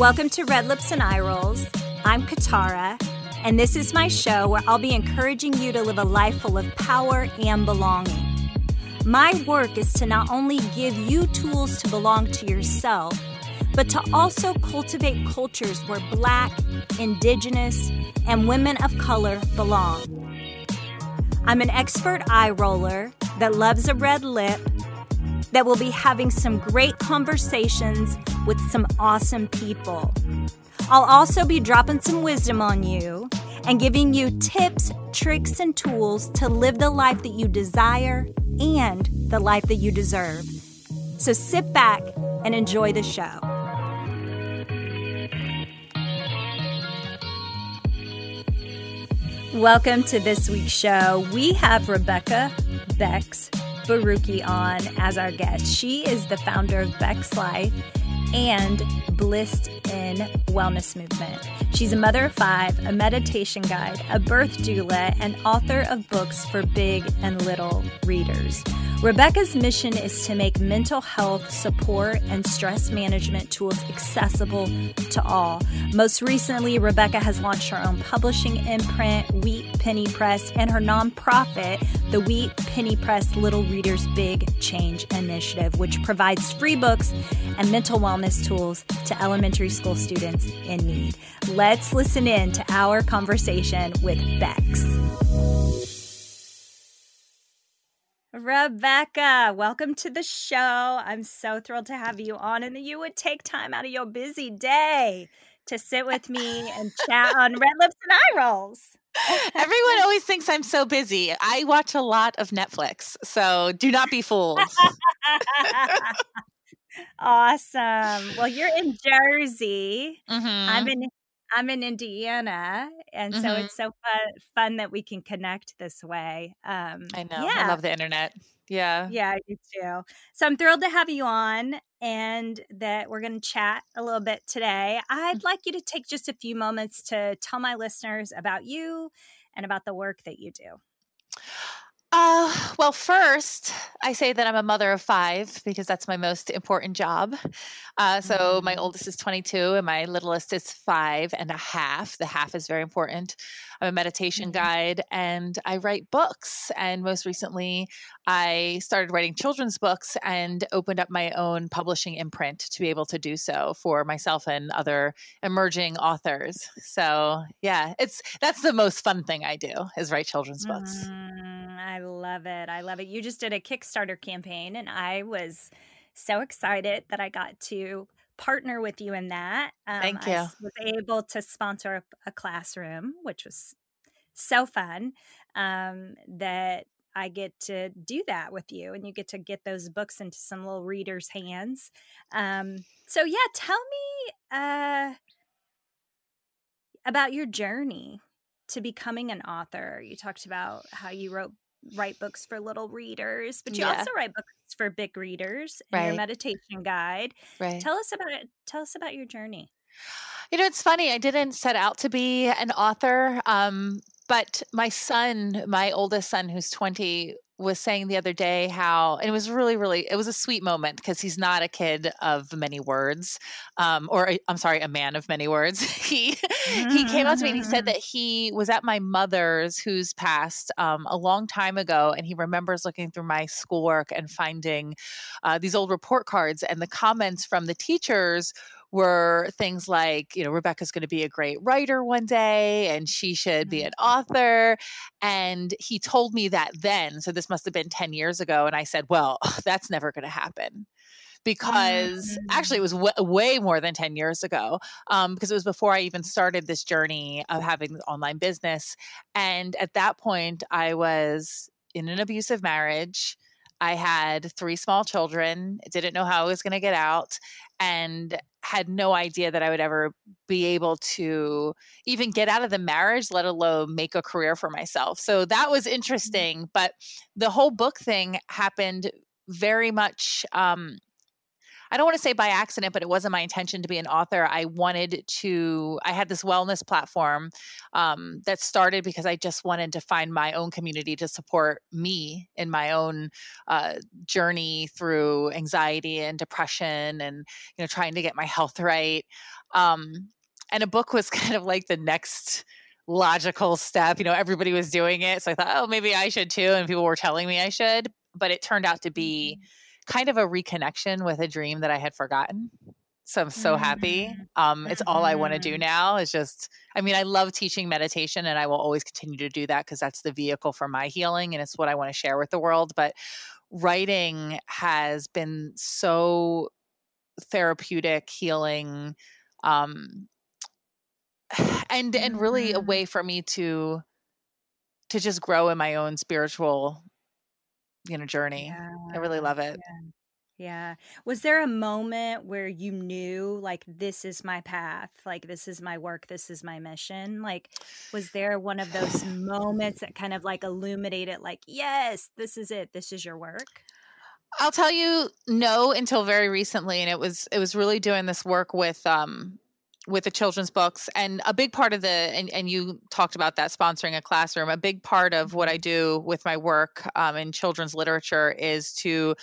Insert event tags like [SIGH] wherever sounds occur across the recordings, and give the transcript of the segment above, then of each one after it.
Welcome to Red Lips and Eye Rolls. I'm Katara, and this is my show where I'll be encouraging you to live a life full of power and belonging. My work is to not only give you tools to belong to yourself, but to also cultivate cultures where Black, Indigenous, and women of color belong. I'm an expert eye roller that loves a red lip, that we'll be having some great conversations with some awesome people. I'll also be dropping some wisdom on you and giving you tips, tricks, and tools to live the life that you desire and the life that you deserve. So sit back and enjoy the show. Welcome to this week's show. We have Rebecca Bex Borucki on as our guest. She is the founder of BexLife and Blissed in Wellness Movement. She's a mother of five, a meditation guide, a birth doula, and author of books for big and little readers. Rebecca's mission is to make mental health support and stress management tools accessible to all. Most recently, Rebecca has launched her own publishing imprint, Wheat Penny Press, and her nonprofit, the Wheat Penny Press Little Readers Big Change Initiative, which provides free books and mental wellness tools to elementary school students in need. Let's listen in to our conversation with Bex. Rebecca, welcome to the show. I'm so thrilled to have you on and that you would take time out of your busy day to sit with me and chat on Red Lips and Eye Rolls. Everyone always thinks I'm so busy. I watch a lot of Netflix, so do not be fooled. [LAUGHS] awesome. Well, you're in Jersey. Mm-hmm. I'm in I'm in Indiana, and so Mhm. it's so fun, fun that we can connect this way. Um, I know. Yeah, I love the internet. Yeah. yeah, I do too. So I'm thrilled to have you on, and that we're going to chat a little bit today. I'd Mm. like you to take just a few moments to tell my listeners about you and about the work that you do. Uh, well, first, I say that I'm a mother of five because that's my most important job. Uh, so my Mm. oldest is 22 and my littlest is five and a half. The half is very important. I'm a meditation Mhm. guide and I write books. And most recently, I started writing children's books and opened up my own publishing imprint to be able to do so for myself and other emerging authors. So yeah, it's that's the most fun thing I do is write children's books. Mm, I love it. I love it. You just did a Kickstarter campaign, and I was so excited that I got to partner with you in that. Um, Thank I you. s- was able to sponsor a, a classroom, which was so fun. Um, that I get to do that with you, and you get to get those books into some little readers' hands. Um, so yeah, tell me uh, about your journey to becoming an author. You talked about how you wrote write books for little readers, but you Yeah. also write books for big readers and your meditation guide. Right. Tell us about it. Tell us about your journey. You know, it's funny. I didn't set out to be an author, um, but my son, my oldest son, who's 20, was saying the other day how, and it was really, really, it was a sweet moment because he's not a kid of many words, um, or i I'm sorry, a man of many words. [LAUGHS] he he came up to me and he said that he was at my mother's, who's passed um, a long time ago, and he remembers looking through my schoolwork and finding uh, these old report cards and the comments from the teachers were things like, you know, Rebecca's going to be a great writer one day and she should be an author. And he told me that then. So this must have been 10 years ago. And I said, well, [LAUGHS] that's never going to happen. Because actually, it was w- way more than 10 years ago, um, because it was before I even started this journey of having online business. And at that point, I was in an abusive marriage. I had three small children, didn't know how I was going to get out, and had no idea that I would ever be able to even get out of the marriage, let alone make a career for myself. So that was interesting. But the whole book thing happened very much. Um, I don't want to say by accident, but it wasn't my intention to be an author. I wanted to, I had this wellness platform um, that started because I just wanted to find my own community to support me in my own uh, journey through anxiety and depression and, you know, trying to get my health right. Um, and a book was [LAUGHS] kind of like the next logical step. You know, everybody was doing it. So I thought, oh, maybe I should too. And people were telling me I should. But it turned out to be mm-hmm kind of a reconnection with a dream that I had forgotten. So I'm so happy. Mm-hmm. Um, it's all I want to do mm-hmm. now. Is just, I mean, I love teaching meditation, and I will always continue to do that because that's the vehicle for my healing, and it's what I want to share with the world. But writing has been so therapeutic, healing, um, [SIGHS] and and really a mm-hmm. way for me to to just grow in my own spiritual you know journey. Yeah, I really love it. Yeah. Yeah. Was there a moment where you knew like this is my path, like this is my work, this is my mission? Like was there one of those moments that kind of like illuminated like yes, this is it. This is your work? I'll tell you no until very recently and it was it was really doing this work with um with the children's books and a big part of the and, and you talked about that sponsoring a classroom a big part of what i mm-hmm. do with my work um, in children's literature is to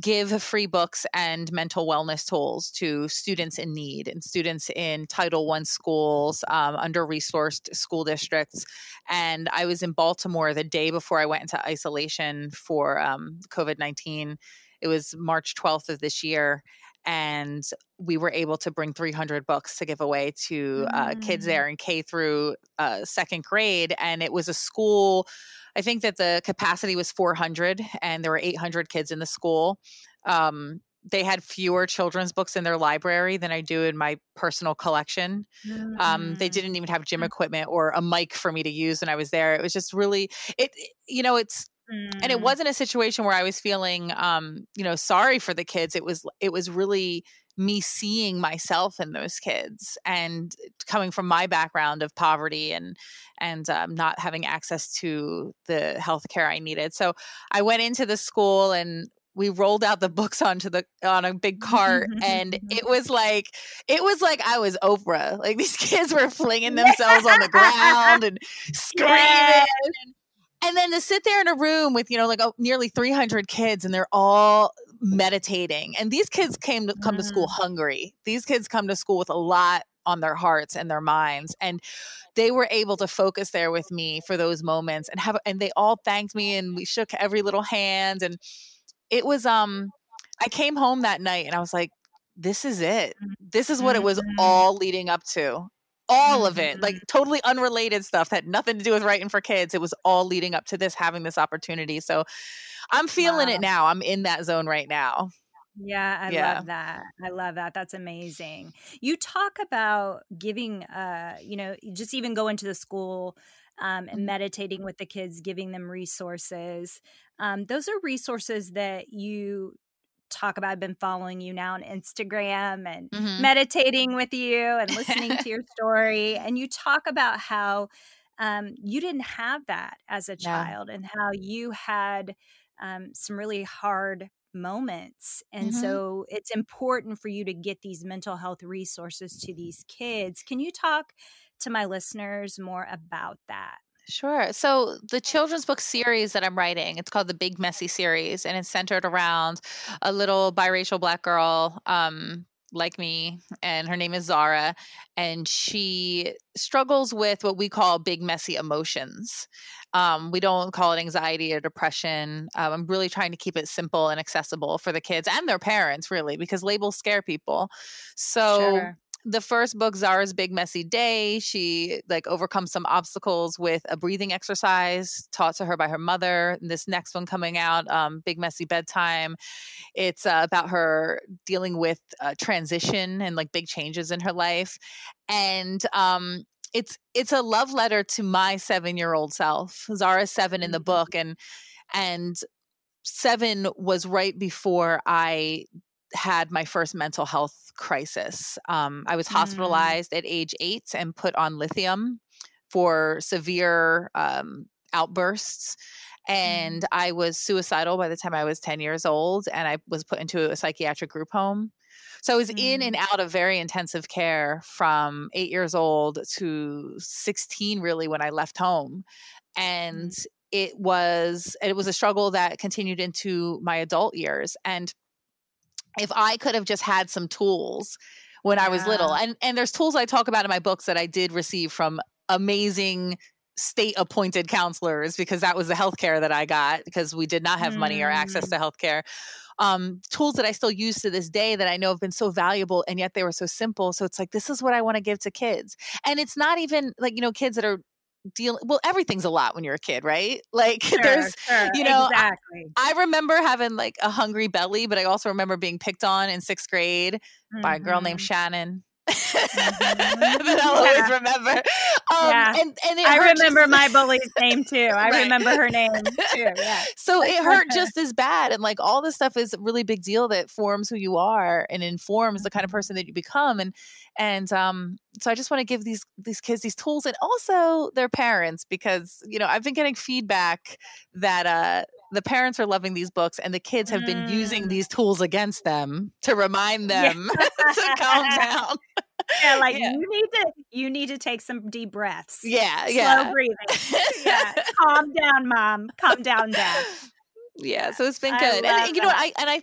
give free books and mental wellness tools to students in need and students in title one schools um, under resourced school districts and i was in baltimore the day before i went into isolation for um, covid-19 it was march 12th of this year and we were able to bring 300 books to give away to uh, mm. kids there in K through uh, second grade. And it was a school, I think that the capacity was 400 and there were 800 kids in the school. Um, they had fewer children's books in their library than I do in my personal collection. Mm. Um, they mm. didn't even have gym mm. equipment or a mic for me to use when I was there. It was just really, it, you know, it's, and it mm. wasn't a situation where I was feeling, um, you know, sorry for the kids. It was, it was really me seeing myself in those kids and coming from my background of poverty and and um, not having access to the health care I needed. So I went into the school and we rolled out the books onto the on a big cart and [LAUGHS] it was like it was like I was Oprah. Like these [LAUGHS] kids were flinging themselves on the [LAUGHS] ground and screaming yes. and and then to sit there in a room with you know like oh, nearly 300 kids and they're all meditating and these kids came to come mm. to school mm. hungry these kids come to school with a lot on their hearts and their minds and they were able to focus there with me for those moments and have and they all thanked me and we shook every little hand and it was um i came home that night and i was like this is it this is what it was mm-hmm. all leading up to all of it, like mm-hmm. totally unrelated stuff that had nothing to do with writing for kids. It was all leading up to this, having this opportunity. So I'm feeling wow. it now. I'm in that zone right now. Yeah, I yeah. love that. I love that. That's amazing. You talk about giving, uh, you know, just even going to the school um, and mm-hmm. meditating with the kids, giving them resources. Um, those are resources that you talk about. I've been following you now on Instagram and mm-hmm. meditating with you and listening to [LAUGHS] your story. And you talk about how um, you didn't have that as a child no. and how you had um, some really hard moments. And mm-hmm. so it's important for you to get these mental health resources to these kids. Can you talk to my listeners more about that? Sure. So the children's book series that I'm writing, it's called the Big Messy series, and it's centered around a little biracial black girl, um, like me, and her name is Zara, and she struggles with what we call big messy emotions. Um, we don't call it anxiety or depression. Um, I'm really trying to keep it simple and accessible for the kids and their parents, really, because labels scare people. So. Sure the first book zara's big messy day she like overcomes some obstacles with a breathing exercise taught to her by her mother this next one coming out um, big messy bedtime it's uh, about her dealing with uh, transition and like big changes in her life and um, it's it's a love letter to my seven year old self zara's seven in the mm-hmm. book and and seven was right before i had my first mental health crisis. Um, I was mm. hospitalized mm. at age eight and put on lithium for severe um, outbursts. and I was suicidal by the time I was 10 years old and I was put into a psychiatric group home. So I was in Mm. and out of very intensive care from 8 years old to 16 really when I left home. And it was it was a struggle that continued into my adult years and if I could have just had some tools when I was little. And and there's tools I talk about in my books that I did receive from amazing state appointed counselors because that was the healthcare that I got because we did not have money or access to healthcare. Um, tools that I still use to this day that I know have been so valuable and yet they were so simple. So it's like, this is what I want to give to kids. And it's not even like, you know, kids that are dealing, well, everything's a lot when you're a kid, right? [LAUGHS] Like Sure, there's, sure, you know, I- exactly. I remember having like a hungry belly, but I also remember being picked on in sixth grade by a girl named Mhm. Shannon. Mhm. [LAUGHS] that I'll always remember. Um, Yeah. and, and I remember my [LAUGHS] bully's name too. I Right. remember her name [LAUGHS] too. Yeah. so it hurt just as bad. And like all this stuff is a really big deal that forms who you are and informs the kind of Mm-hmm. person that you become. And and um, so I just want to give these these kids these tools and also their parents because you know I've been getting feedback that uh the parents are loving these books and the kids have been using Mm. these tools against them to remind Yeah. them [LAUGHS] to calm down. [LAUGHS] Yeah, like Yeah. you need to you need to take some deep breaths. Yeah, yeah. Slow breathing. Yeah. [LAUGHS] Calm down, mom. Calm down, dad. yeah so it's been good and you know what i and i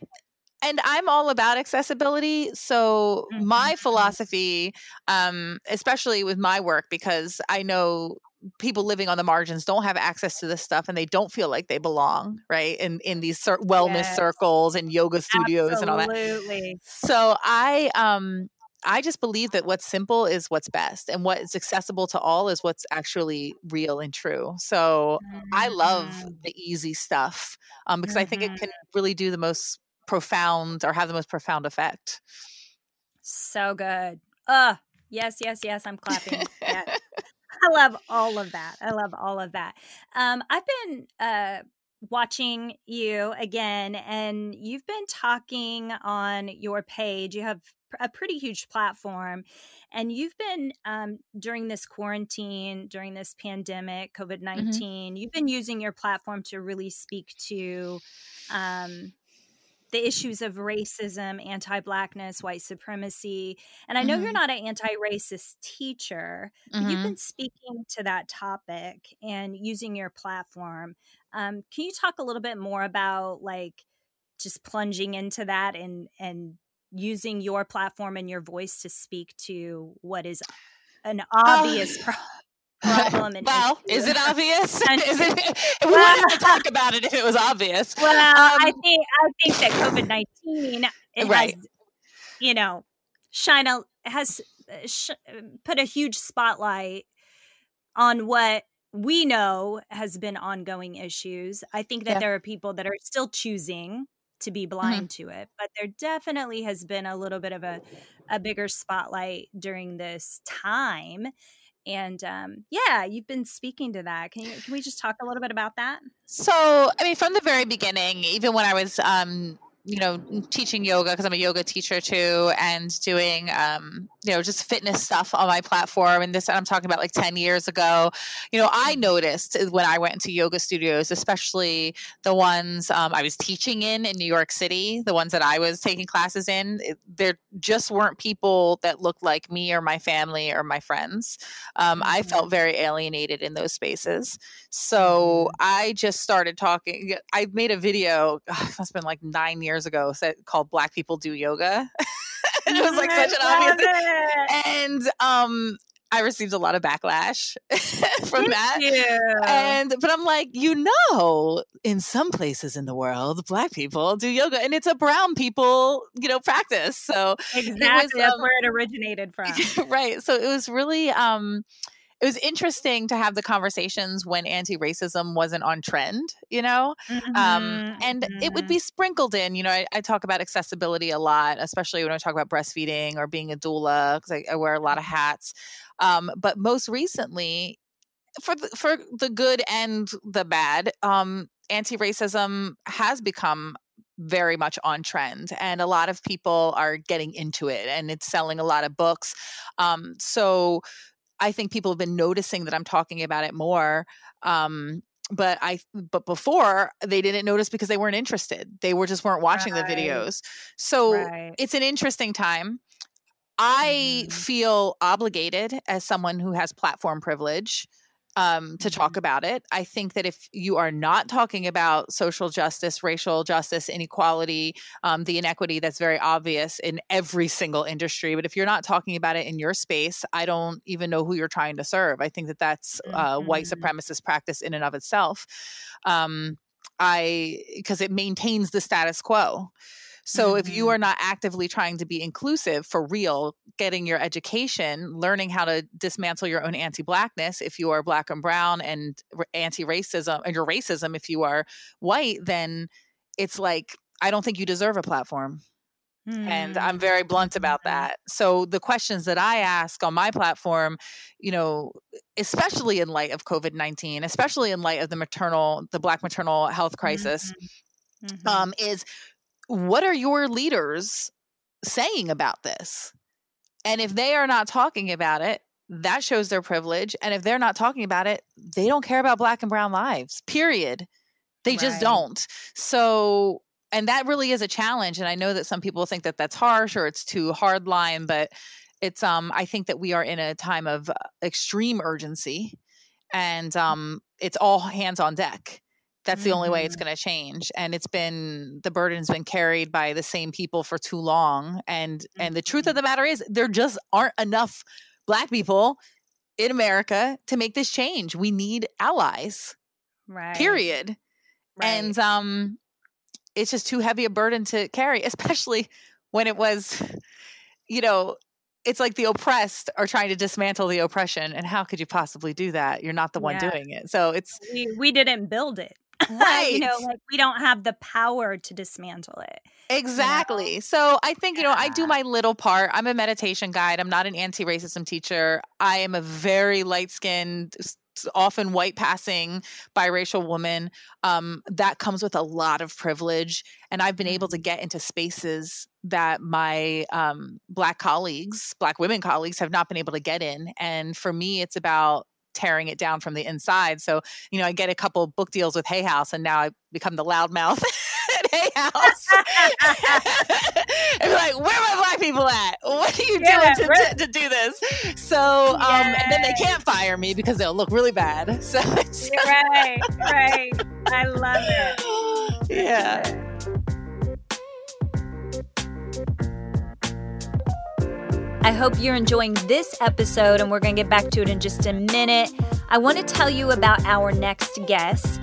and i'm all about accessibility so my Mhm. philosophy um especially with my work because i know people living on the margins don't have access to this stuff and they don't feel like they belong right in in these cir- wellness Yes. circles and yoga studios and all that so I um I just believe that what's simple is what's best and what is accessible to all is what's actually real and true. So I love Mhm. the easy stuff um because I think it Mhm. can really do the most profound or have the most profound effect. So good. Uh yes, yes, yes. I'm clapping. Yes. I love all of that. I love all of that. Um, I've been uh, watching you again, and you've been talking on your page. You have a pretty huge platform, and you've been um, during this quarantine, during this pandemic, COVID 19, you've been using your platform to really speak to. Um, the issues of racism, anti blackness, white supremacy. And I know you're Mhm. not an anti racist teacher, but you've Mhm. been speaking to that topic and using your platform. Um, can you talk a little bit more about like just plunging into that and and using your platform and your voice to speak to what is an obvious pro- [LAUGHS] problem and well, is it obvious? [LAUGHS] And- is it, [LAUGHS] we wouldn't have to talk about it if it was obvious. Well, I Um, think I think that COVID nineteen Right. has, you know, shine a has uh, sh- put a huge spotlight on what we know has been ongoing issues. I think that Yeah. there are people that are still choosing to be blind to it, but there definitely has been a little bit of a a bigger spotlight during this time. And um, yeah, you've been speaking to that. Can you can we just talk a little bit about that? So, I mean, from the very beginning, even when I was, um, you know, teaching yoga because I'm a yoga teacher too, and doing, um, you know, just fitness stuff on my platform. And this, I'm talking about like 10 years ago. You know, I noticed when I went into yoga studios, especially the ones um, I was teaching in in New York City, the ones that I was taking classes in, it, there just weren't people that looked like me or my family or my friends. Um, I Mhm. felt very alienated in those spaces. So I just started talking. I made a video, ugh, must have been like nine years ago, said, called Black People Do Yoga. [LAUGHS] and it was like such an obvious it. And um, I received a lot of backlash [LAUGHS] from Did that. you? And but I'm like, you know, in some places in the world, black people do yoga, and it's a brown people, you know, practice. So exactly, that's um, where it originated from. [LAUGHS] right. So it was really um it was interesting to have the conversations when anti-racism wasn't on trend, you know? Um, Mhm, and it would mhm. be sprinkled in, you know, I, I talk about accessibility a lot, especially when I talk about breastfeeding or being a doula, because I, I wear a lot of hats. Um, but most recently, for the, for the good and the bad, um, anti-racism has become very much on trend and a lot of people are getting into it and it's selling a lot of books um, so i think people have been noticing that i'm talking about it more um, but I but before they didn't notice because they weren't interested. They were just weren't watching right. the videos. So right. it's an interesting time. I mm-hmm. feel obligated as someone who has platform privilege um, to talk mm-hmm. about it. I think that if you are not talking about social justice, racial justice, inequality, um, the inequity that's very obvious in every single industry, but if you're not talking about it in your space, I don't even know who you're trying to serve. I think that that's uh, mm-hmm. white supremacist practice in and of itself. Um, I because it maintains the status quo. So mm-hmm. if you mm-hmm. are not actively trying to be inclusive for real, getting your education, learning how to dismantle your own anti-blackness if you are black and brown and anti-racism and your racism if you are white, then it's like I don't think you deserve a platform. And I'm mm. very blunt about mm-hmm. that. So the questions that I ask on my platform, you know, especially in light of COVID 19, especially in light of the maternal, the Black maternal health crisis, mm-hmm. Mm-hmm. Um, is what are your leaders saying about this? And if they are not talking about it, that shows their privilege. And if they're not talking about it, they don't care about black and brown lives, period. They right. just don't. So, and that really is a challenge. And I know that some people think that that's harsh or it's too hard line, but it's, um, I think that we are in a time of uh, extreme urgency and, um, it's all hands on deck that's the only way it's mm-hmm. going to change and it's been the burden's been carried by the same people for too long and and the truth of mm-hmm. the matter is there just aren't enough black people in america to make this change we need allies right period right. and um it's just too heavy a burden to carry [LAUGHS] especially when it was you know it's like the oppressed are trying to dismantle the oppression and how could you possibly do that you're not the one yeah. doing it so it's we, we didn't build it Right. you know, like we don't have the power to dismantle it. Exactly. You know? So I think, you know, I do my little part. I'm a meditation guide. I'm not an anti racism teacher. I am a very light skinned, often white passing biracial woman. Um, that comes with a lot of privilege. And I've been able to mm-hmm. get into spaces that my um, black colleagues, black women colleagues, have not been able to get in. And for me, it's about tearing it down from the inside. So, you know, I get a couple book deals with Hay House and now I become the loudmouth [LAUGHS] at Hay House. [LAUGHS] and be like, where are my black people at? What are you yeah, doing to, right. to, to, do this? So, um, and then they can't fire me because they'll look really bad. [LAUGHS] So it's right, right. I love it. Yeah. I hope you're enjoying this episode, and we're going to get back to it in just a minute. I want to tell you about our next guest.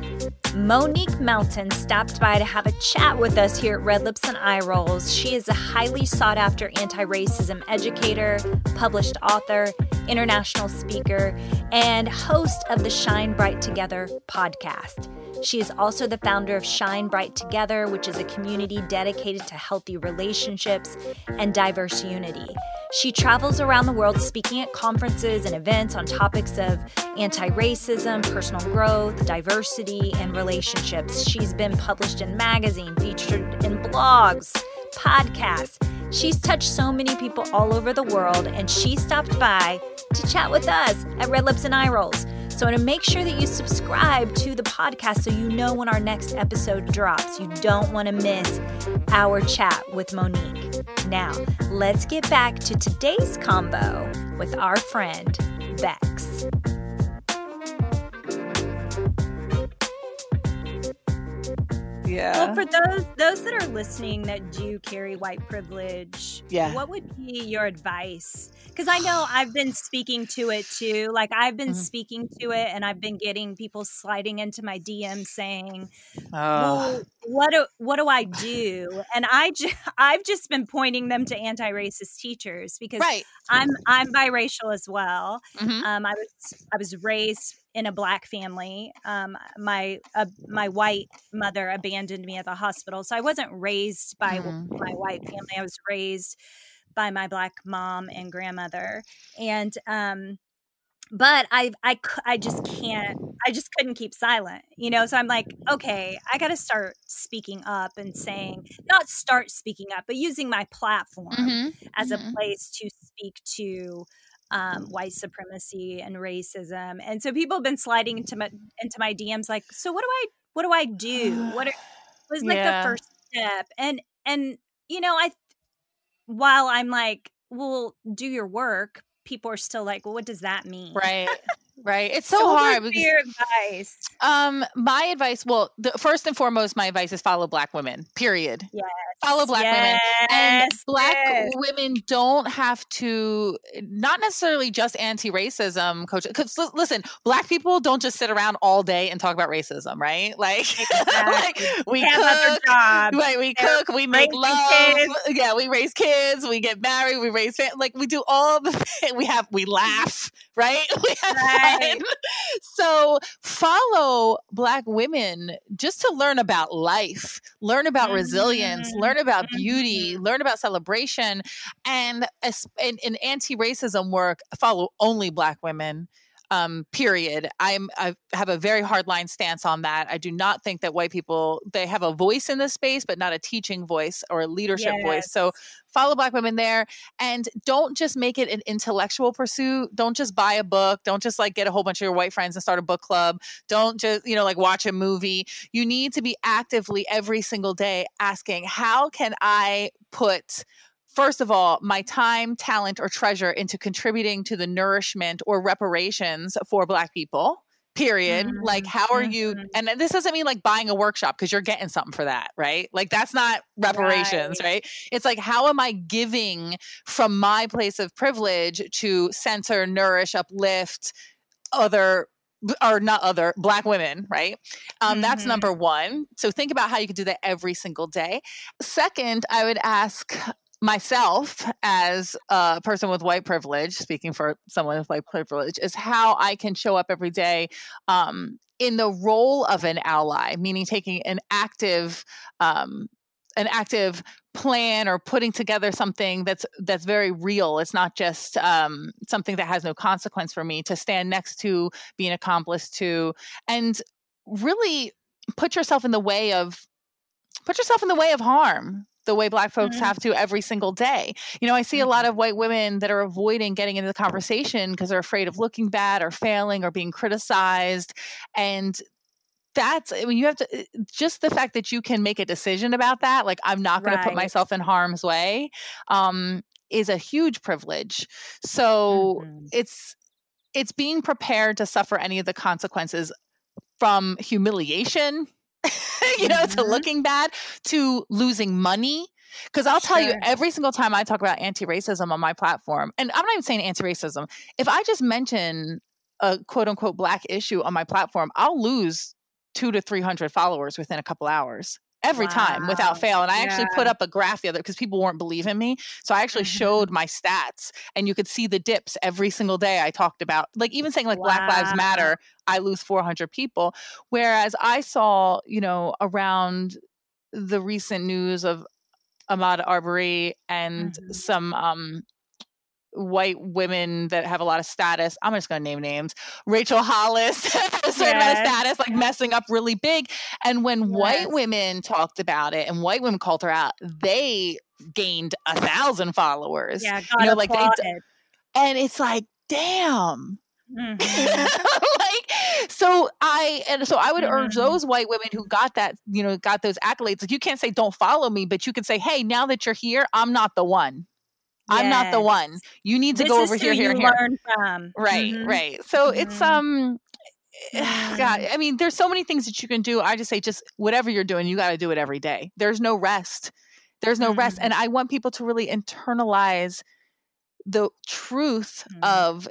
Monique Melton stopped by to have a chat with us here at Red Lips and Eye Rolls. She is a highly sought after anti racism educator, published author, international speaker, and host of the Shine Bright Together podcast. She is also the founder of Shine Bright Together, which is a community dedicated to healthy relationships and diverse unity. She travels around the world speaking at conferences and events on topics of anti racism, personal growth, diversity, and relationships. She's been published in magazines, featured in blogs, podcasts. She's touched so many people all over the world, and she stopped by to chat with us at Red Lips and Eye Rolls. So, I want to make sure that you subscribe to the podcast so you know when our next episode drops. You don't want to miss our chat with Monique. Now, let's get back to today's combo with our friend, Bex. Yeah. Well, for those those that are listening that do carry white privilege, yeah. what would be your advice? Because I know I've been speaking to it too. Like I've been mm-hmm. speaking to it, and I've been getting people sliding into my DM saying, well, "What do what do I do?" And I j- [LAUGHS] I've just been pointing them to anti-racist teachers because right. I'm I'm biracial as well. Mm-hmm. Um, I was I was raised in a black family. Um, my uh, my white mother abandoned me at the hospital, so I wasn't raised by mm. my white family. I was raised by my black mom and grandmother, and um, but I I I just can't. I just couldn't keep silent, you know. So I'm like, okay, I got to start speaking up and saying, not start speaking up, but using my platform mm-hmm. as mm-hmm. a place to speak to um, white supremacy and racism. And so people have been sliding into my into my DMs like, so what do I what do I do? [SIGHS] What are, was like yeah. the first step? And and you know, I while I'm like, well, do your work, people are still like, well, what does that mean? Right. Right. It's so, so hard. Because, your advice? Um, my advice, well, the, first and foremost, my advice is follow black women, period. Yes. Follow black yes. women. And black yes. women don't have to, not necessarily just anti racism, coach. Because listen, black people don't just sit around all day and talk about racism, right? [LAUGHS] Like, exactly. like we cook, right? We They're cook, we make love. Kids. Yeah, we raise kids, we get married, we raise, fam- like, we do all the things. [LAUGHS] We have, we laugh, right? [LAUGHS] We have right right. [LAUGHS] so follow black women just to learn about life, learn about mm-hmm. resilience, learn about beauty, mm-hmm. learn about celebration, and in, in anti-racism work, follow only black women um, period. I'm I have a very hard line stance on that. I do not think that white people they have a voice in this space, but not a teaching voice or a leadership yes. voice. So follow black women there and don't just make it an intellectual pursuit. Don't just buy a book. Don't just like get a whole bunch of your white friends and start a book club. Don't just, you know, like watch a movie. You need to be actively every single day asking, how can I put first of all, my time, talent, or treasure into contributing to the nourishment or reparations for Black people. Period. Mm-hmm. Like, how are you? Mm-hmm. And this doesn't mean like buying a workshop because you're getting something for that, right? Like, that's not reparations, right. right? It's like, how am I giving from my place of privilege to center, nourish, uplift other or not other black women right um, mm-hmm. that's number one so think about how you can do that every single day second i would ask myself as a person with white privilege speaking for someone with white privilege is how i can show up every day um, in the role of an ally meaning taking an active um, an active plan or putting together something that's that's very real. It's not just um, something that has no consequence for me to stand next to be an accomplice to and really put yourself in the way of put yourself in the way of harm the way black folks mm-hmm. have to every single day. You know, I see a lot mm-hmm. of white women that are avoiding getting into the conversation because they're afraid of looking bad or failing or being criticized. And that's I mean you have to eh, just the fact that you can make a decision about that like i'm not going right. to put myself in harm's way um is a huge privilege so mm-hmm. it's it's being prepared to suffer any of the consequences from humiliation [LAUGHS] you know, mm-hmm. to looking bad, to losing money. Because I'll sure. tell you, every single time I talk about anti racism on my platform, and I'm not even saying anti racism, if I just mention a quote unquote black issue on my platform, I'll lose two to 300 followers within a couple hours every wow. time without fail. And I yeah. actually put up a graph the other because people weren't believing me. So I actually mm-hmm. showed my stats and you could see the dips every single day I talked about. Like even saying like wow. Black Lives Matter, I lose 400 people. Whereas I saw, you know, around the recent news of Ahmaud Arbery and mm-hmm. some um white women that have a lot of status. I'm just going to name names. Rachel Hollis, [LAUGHS] a certain yes. amount of status, like messing up really big. And when yes. white women talked about it and white women called her out, they gained a thousand followers. Yeah, you know, like they, and it's like, damn. [LAUGHS] Mm-hmm. like so i and so i would mm-hmm. urge those white women who got that you know got those accolades like you can't say don't follow me but you can say hey now that you're here i'm not the one Yes. I'm not the one. You need to this go over here, here, here. Learn from. Right, mm-hmm. right. So mm-hmm. it's um [SIGHS] God. I mean, there's so many things that you can do. I just say, just whatever you're doing, you got to do it every day. There's no rest. There's no mm-hmm. rest. And I want people to really internalize the truth mm-hmm. of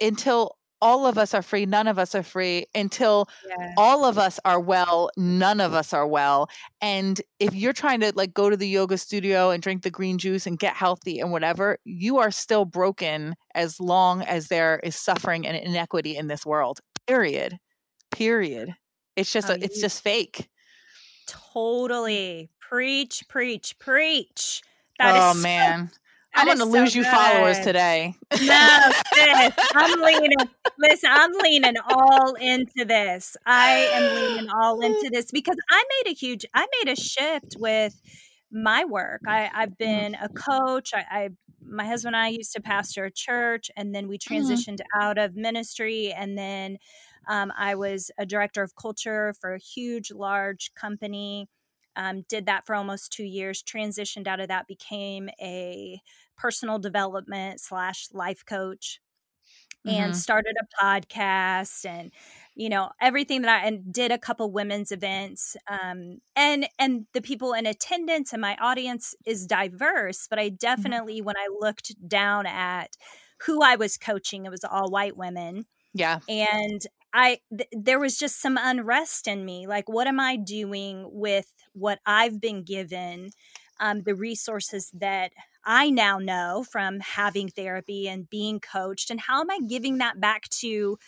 until all of us are free, none of us are free. Until yeah. all of us are well, none of us are well. And if you're trying to like go to the yoga studio and drink the green juice and get healthy and whatever, you are still broken as long as there is suffering and inequity in this world. Period. Period. It's just oh, a, it's just fake. Totally. Preach, preach, preach. That oh man. I'm going to so lose good. you followers today. No, sis, I'm leaning. Listen, I'm leaning all into this. I am leaning all into [GASPS] this because I made a huge. I made a shift with my work. I, I've mm-hmm. been a coach. I, I my husband and I used to pastor a church, and then we mm-hmm. transitioned mm-hmm. out of ministry. And then um, I was a director of culture for a huge, large company. Um, did that for almost two years, transitioned out of that, became a personal development slash life coach and mm-hmm. started a podcast and you know everything that i and did a couple women's events um and and the people in attendance and my audience is diverse but i mm-hmm. definitely mm-hmm. when i looked down at who i was coaching it was all white women yeah and i th- there was just some unrest in me like what am i doing with what i've been given um, the resources that I now know from having therapy and being coached, and how am I giving that back to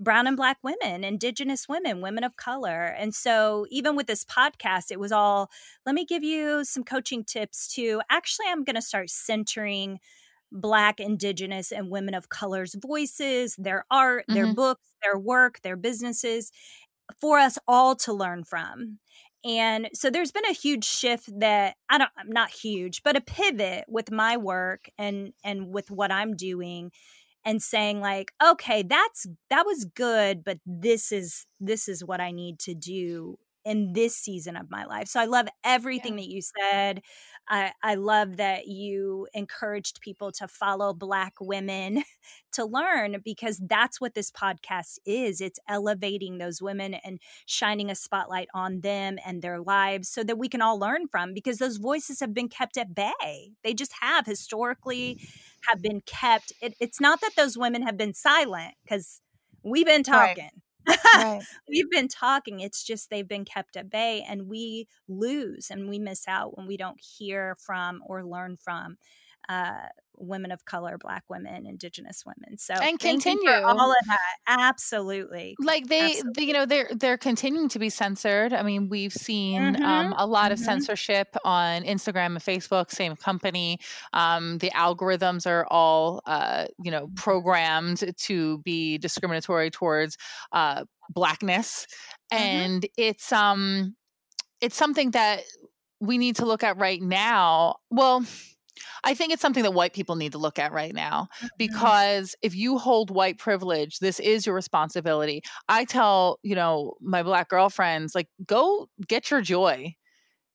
brown and black women, indigenous women, women of color. And so, even with this podcast, it was all let me give you some coaching tips to actually, I'm going to start centering black, indigenous, and women of color's voices, their art, mm-hmm. their books, their work, their businesses for us all to learn from. And so there's been a huge shift that I don't I'm not huge, but a pivot with my work and and with what I'm doing and saying like, okay, that's that was good, but this is this is what I need to do in this season of my life. So I love everything yeah. that you said. I, I love that you encouraged people to follow Black women [LAUGHS] to learn because that's what this podcast is. It's elevating those women and shining a spotlight on them and their lives so that we can all learn from because those voices have been kept at bay. They just have historically have been kept. It, it's not that those women have been silent because we've been talking. Right right. [LAUGHS] We've been talking. It's just they've been kept at bay, and we lose and we miss out when we don't hear from or learn from uh, women of color, black women, indigenous women. So and continue all of that. Absolutely. Like they, Absolutely. they, you know, they're they're continuing to be censored. I mean, we've seen um, mm-hmm. um, a lot mm-hmm. of censorship on Instagram and Facebook. Same company. Um, the algorithms are all, uh, you know, programmed to be discriminatory towards uh, blackness, mm-hmm. and it's um, it's something that we need to look at right now. Well I think it's something that white people need to look at right now mm-hmm. because if you hold white privilege, this is your responsibility. I tell, you know, my black girlfriends, like, go get your joy.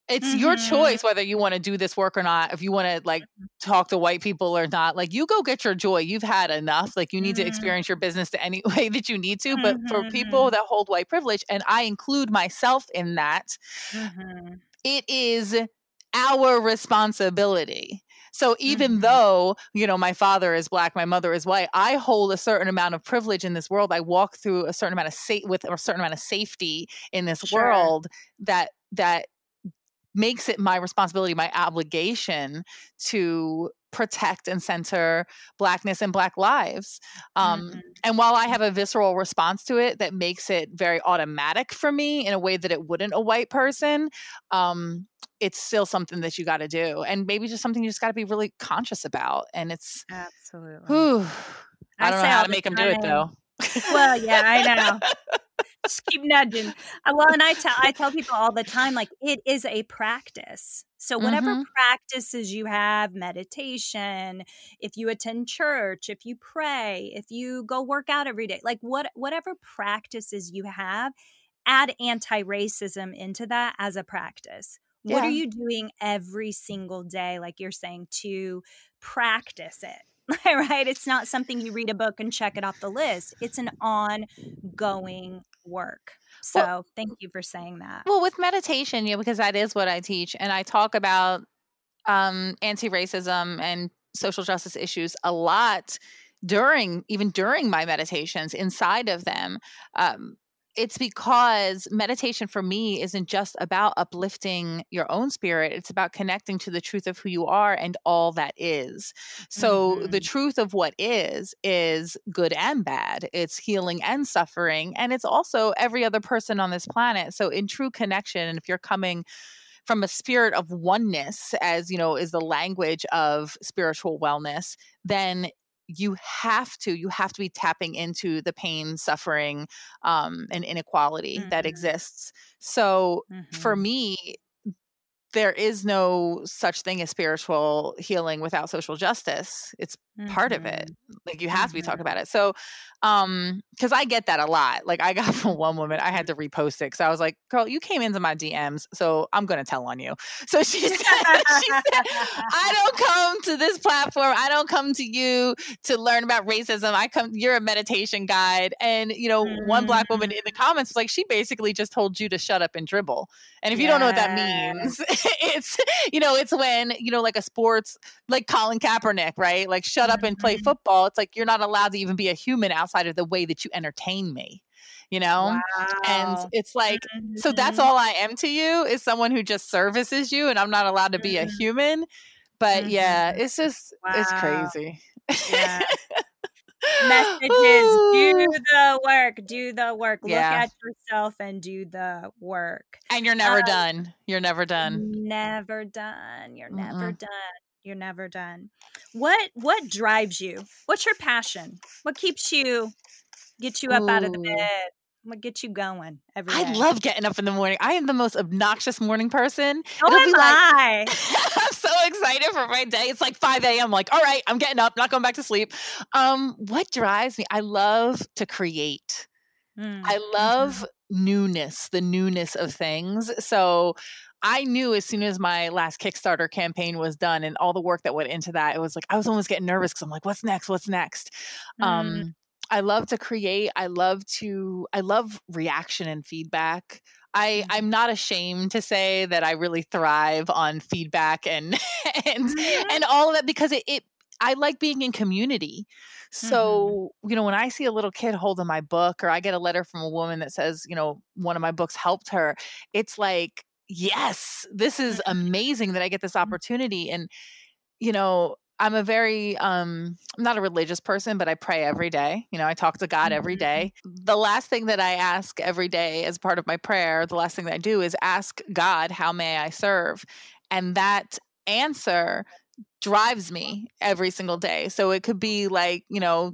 It's mm-hmm. your choice whether you want to do this work or not. If you want to like mm-hmm. talk to white people or not, like you go get your joy. You've had enough. Like you need mm-hmm. to experience your business the any [LAUGHS] way that you need to. But for people mm-hmm. that hold white privilege, and I include myself in that, mm-hmm. it is our responsibility so even mm-hmm. though, you know, my father is black, my mother is white, I hold a certain amount of privilege in this world. I walk through a certain amount of sa- with a certain amount of safety in this sure. world that that makes it my responsibility, my obligation to protect and center blackness and black lives um, mm-hmm. and while i have a visceral response to it that makes it very automatic for me in a way that it wouldn't a white person um, it's still something that you got to do and maybe just something you just got to be really conscious about and it's absolutely. whew, i, don't know how to make them do it though. Well yeah i know [LAUGHS] just keep nudging. Well, and I tell I tell people all the time, like it is a practice. So whatever mm-hmm. practices you have, meditation, if you attend church, if you pray, if you go work out every day, like what whatever practices you have, add anti-racism into that as a practice. Yeah. What are you doing every single day, like you're saying, to practice it? [LAUGHS] right? It's not something you read a book and check it off the list. It's an ongoing work. So well, thank you for saying that. Well, with meditation, you know, because that is what I teach, and I talk about um, anti-racism and social justice issues a lot during even during my meditations inside of them um, it's because meditation for me isn't just about uplifting your own spirit it's about connecting to the truth of who you are and all that is. So mm-hmm. the truth of what is is good and bad. It's healing and suffering and it's also every other person on this planet. So in true connection and if you're coming from a spirit of oneness as you know is the language of spiritual wellness then you have to you have to be tapping into the pain suffering um, and inequality mm-hmm. that exists so mm-hmm. for me there is no such thing as spiritual healing without social justice. It's mm-hmm. part of it. Mm-hmm. Like you have mm-hmm. to be talking mm-hmm. about it. So, um, because I get that a lot. Like I got [LAUGHS] from one woman, I had to repost it because I was like, "Girl, you came into my DMs, so I'm gonna tell on you." [LAUGHS] So she said, "She said I [LAUGHS] don't come to this platform. I don't come to you to learn about racism. I come. You're a meditation guide." And you know, mm-hmm. one black woman in the comments was like, "She basically just told you to shut up and dribble." And if you don't know what that means, it's you know, it's when you know, like a sports, like Colin Kaepernick, right? Like shut up and play mm-hmm. football. It's like you're not allowed to even be a human outside of the way that you entertain me you know wow. and it's like mm-hmm. so that's mm-hmm. all i am to you is someone who just services you and i'm not allowed to be mm-hmm. a human but mm-hmm. yeah it's just wow. it's crazy yeah. [LAUGHS] messages do the work do the work look yeah. at yourself and do the work and you're never um, done you're never done never done you're never done you're never done what what drives you what's your passion what keeps you get you up Ooh. out of the bed what get you going every I love getting up in the morning. I am the most obnoxious morning person. Oh, It'll am be I. [LAUGHS] I'm so excited for my day. It's like 5 a.m. Like, all right, I'm getting up, not going back to sleep. Um, what drives me? I love to create. Mm. I love mm-hmm. newness, the newness of things. So I knew as soon as my last Kickstarter campaign was done and all the work that went into that, it was like I was almost getting nervous because I'm like, what's next? What's next? Mm. Um, I love to create. I love to I love reaction and feedback. I mm-hmm. I'm not ashamed to say that I really thrive on feedback and [LAUGHS] and mm-hmm. and all of that because it, it I like being in community. Mm-hmm. So, mm-hmm. you know, when I see a little kid holding my book or I get a letter from a woman that says, you know, one of my books helped her, it's like yes, this is mm-hmm. amazing that I get this mm-hmm. opportunity. And, you know, I'm a very um I'm not a religious person, but I pray every day. You know, I talk to God every mm-hmm. The last thing that I ask every day as part of my prayer, the last thing that I do is ask God, how may I serve? And that answer drives me every single day. So it could be like, you know,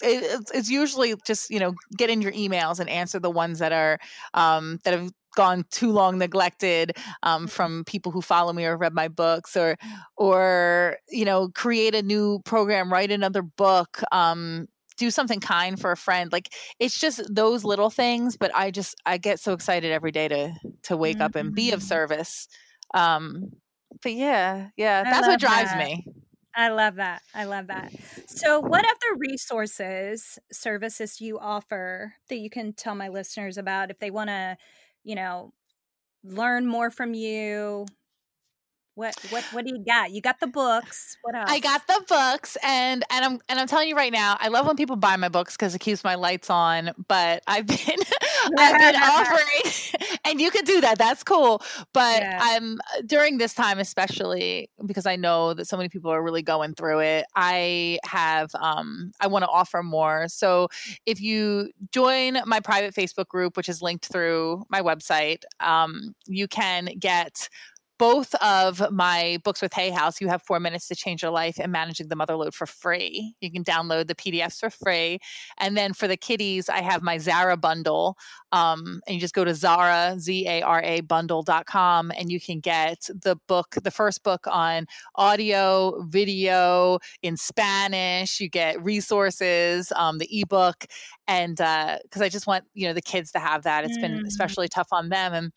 it's, it's usually just you know get in your emails and answer the ones that are um, that have gone too long neglected um, mm-hmm. from people who follow me or read my books or or you know create a new program write another book um, do something kind for a friend like it's just those little things but i just i get so excited every day to to wake mm-hmm. up and be of mm-hmm. service um but yeah yeah that's what drives that. me I love that. I love that. So, what other resources, services you offer that you can tell my listeners about if they want to you know, learn more from you? What what what do you got? You got the books. What else? I got the books and and I'm and I'm telling you right now, I love when people buy my books because it keeps my lights on. But I've been [LAUGHS] I've been [LAUGHS] offering [LAUGHS] and you could do that. That's cool. But yeah. I'm during this time, especially because I know that so many people are really going through it, I have um I want to offer more. So if you join my private Facebook group, which is linked through my website, um, you can get both of my books with Hay House, you have four minutes to change your life and managing the motherload for free. You can download the PDFs for free. And then for the kiddies, I have my Zara bundle. Um, and you just go to Zara, Z A R A bundle.com, and you can get the book, the first book on audio, video in Spanish. You get resources, um, the ebook. And because uh, I just want, you know, the kids to have that. It's mm. been especially tough on them. And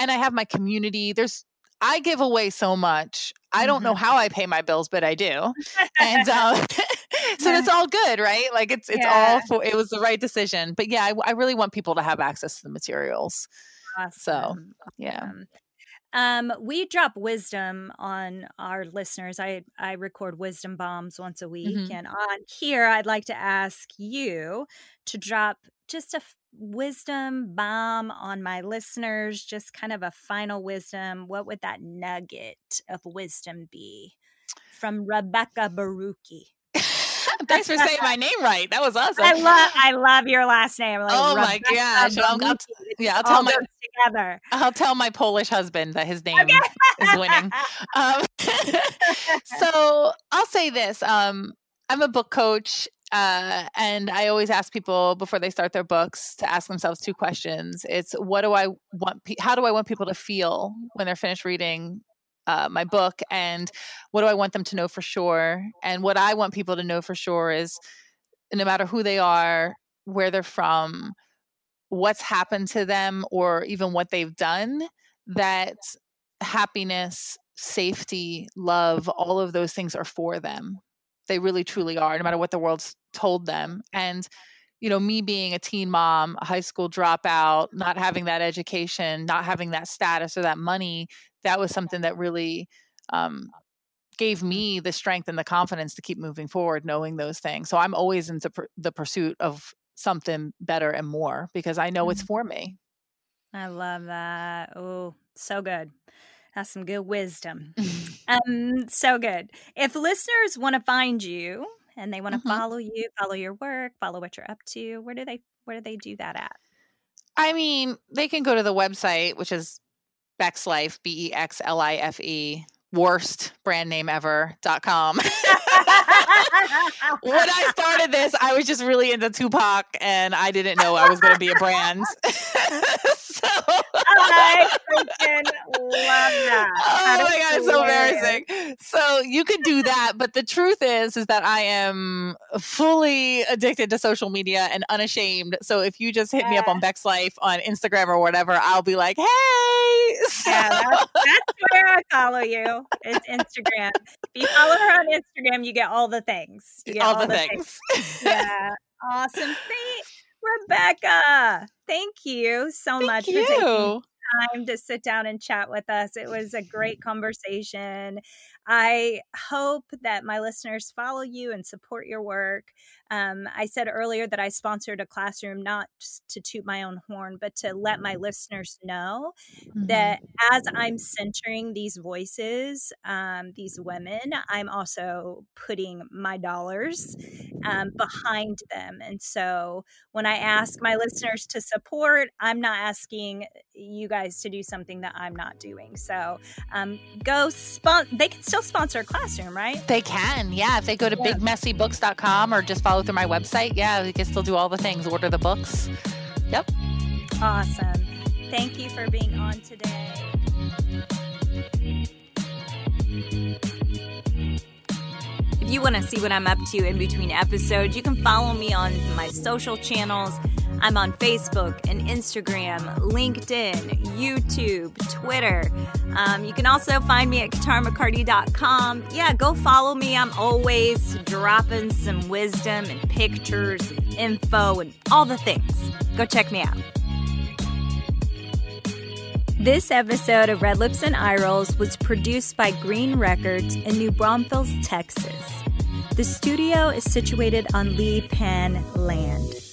and I have my community. There's I give away so much. I don't know mm-hmm. how I pay my bills, but I do. And [LAUGHS] um, [LAUGHS] so it's all good, right? Like it's it's yeah. all for it was the right decision. But yeah, I, I, really want people to have access to the materials. Awesome. So yeah. Um, we drop wisdom on our listeners. I I record wisdom bombs once a week, mm-hmm. and on here, I'd like to ask you to drop just a wisdom bomb on my listeners, just kind of a final wisdom. What would that nugget of wisdom be from Rebecca Borucki? [LAUGHS] Thanks for saying my [LAUGHS] name right. That was awesome. I love [LAUGHS] I love your last name. Like, oh Rebecca my gosh! Yeah, I'll tell my together. I'll tell my Polish husband that his name okay. is winning. Um, [LAUGHS] so I'll say this: um, I'm a book coach Uh, and I always ask people before they start their books to ask themselves two questions. It's what do I want? Pe- how do I want people to feel when they're finished reading uh, my book? And what do I want them to know for sure? And what I want people to know for sure is no matter who they are, where they're from, what's happened to them, or even what they've done, that happiness, safety, love, all of those things are for them. They really truly are, no matter what the world's told them. And, you know, me being a teen mom, a high school dropout, not having that education, not having that status or that money, that was something that really um, gave me the strength and the confidence to keep moving forward, knowing those things. So I'm always into pr- the pursuit of something better and more because I know mm-hmm. it's for me. I love that. Oh, so good. That's some good wisdom. [LAUGHS] um, so good. If listeners want to find you and they want to mm-hmm. follow you, follow your work, follow what you're up to, where do they where do they do that at? I mean, they can go to the website, which is BexLife, B E X L I F E worst brand name ever.com. [LAUGHS] [LAUGHS] when I started this, I was just really into Tupac and I didn't know I was going to be a brand. [LAUGHS] [LAUGHS] so I [LAUGHS] freaking love that. Oh my god, it's so embarrassing. So you could do that, but the truth is is that I am fully addicted to social media and unashamed. So if you just hit yeah. me up on BexLife on Instagram or whatever, I'll be like, "Hey." [LAUGHS] So. Yeah, that's, that's where I follow you. It's Instagram. if you follow her on Instagram, you get all the things. You get all, all the, the, things. things. yeah. Awesome. Rebecca. Thank you so Thank much you. for taking time to sit down and chat with us. It was a great conversation. I hope that my listeners follow you and support your work. Um, I said earlier that I sponsored a classroom not to toot my own horn, but to let my listeners know mm-hmm. that as I'm centering these voices, um, these women, I'm also putting my dollars um, behind them. And so when I ask my listeners to support, I'm not asking you guys to do something that I'm not doing. So um, go spon- they can still sponsor a classroom, right? They can, yeah. If they go to yeah. bigmessybooks.com or just follow through my website, yeah, we can still do all the things. Order the books. Yep. Awesome. Thank you for being on today. You want to see what I'm up to in between episodes, you can follow me on my social channels. I'm on Facebook and Instagram, LinkedIn, YouTube, Twitter. Um, you can also find me at katarmccarty.com. Yeah, go follow me. I'm always dropping some wisdom and pictures and info and all the things. Go check me out. This episode of Red Lips and Eye Rolls was produced by Green Records in New Braunfels, Texas. The studio is situated on Lipan land.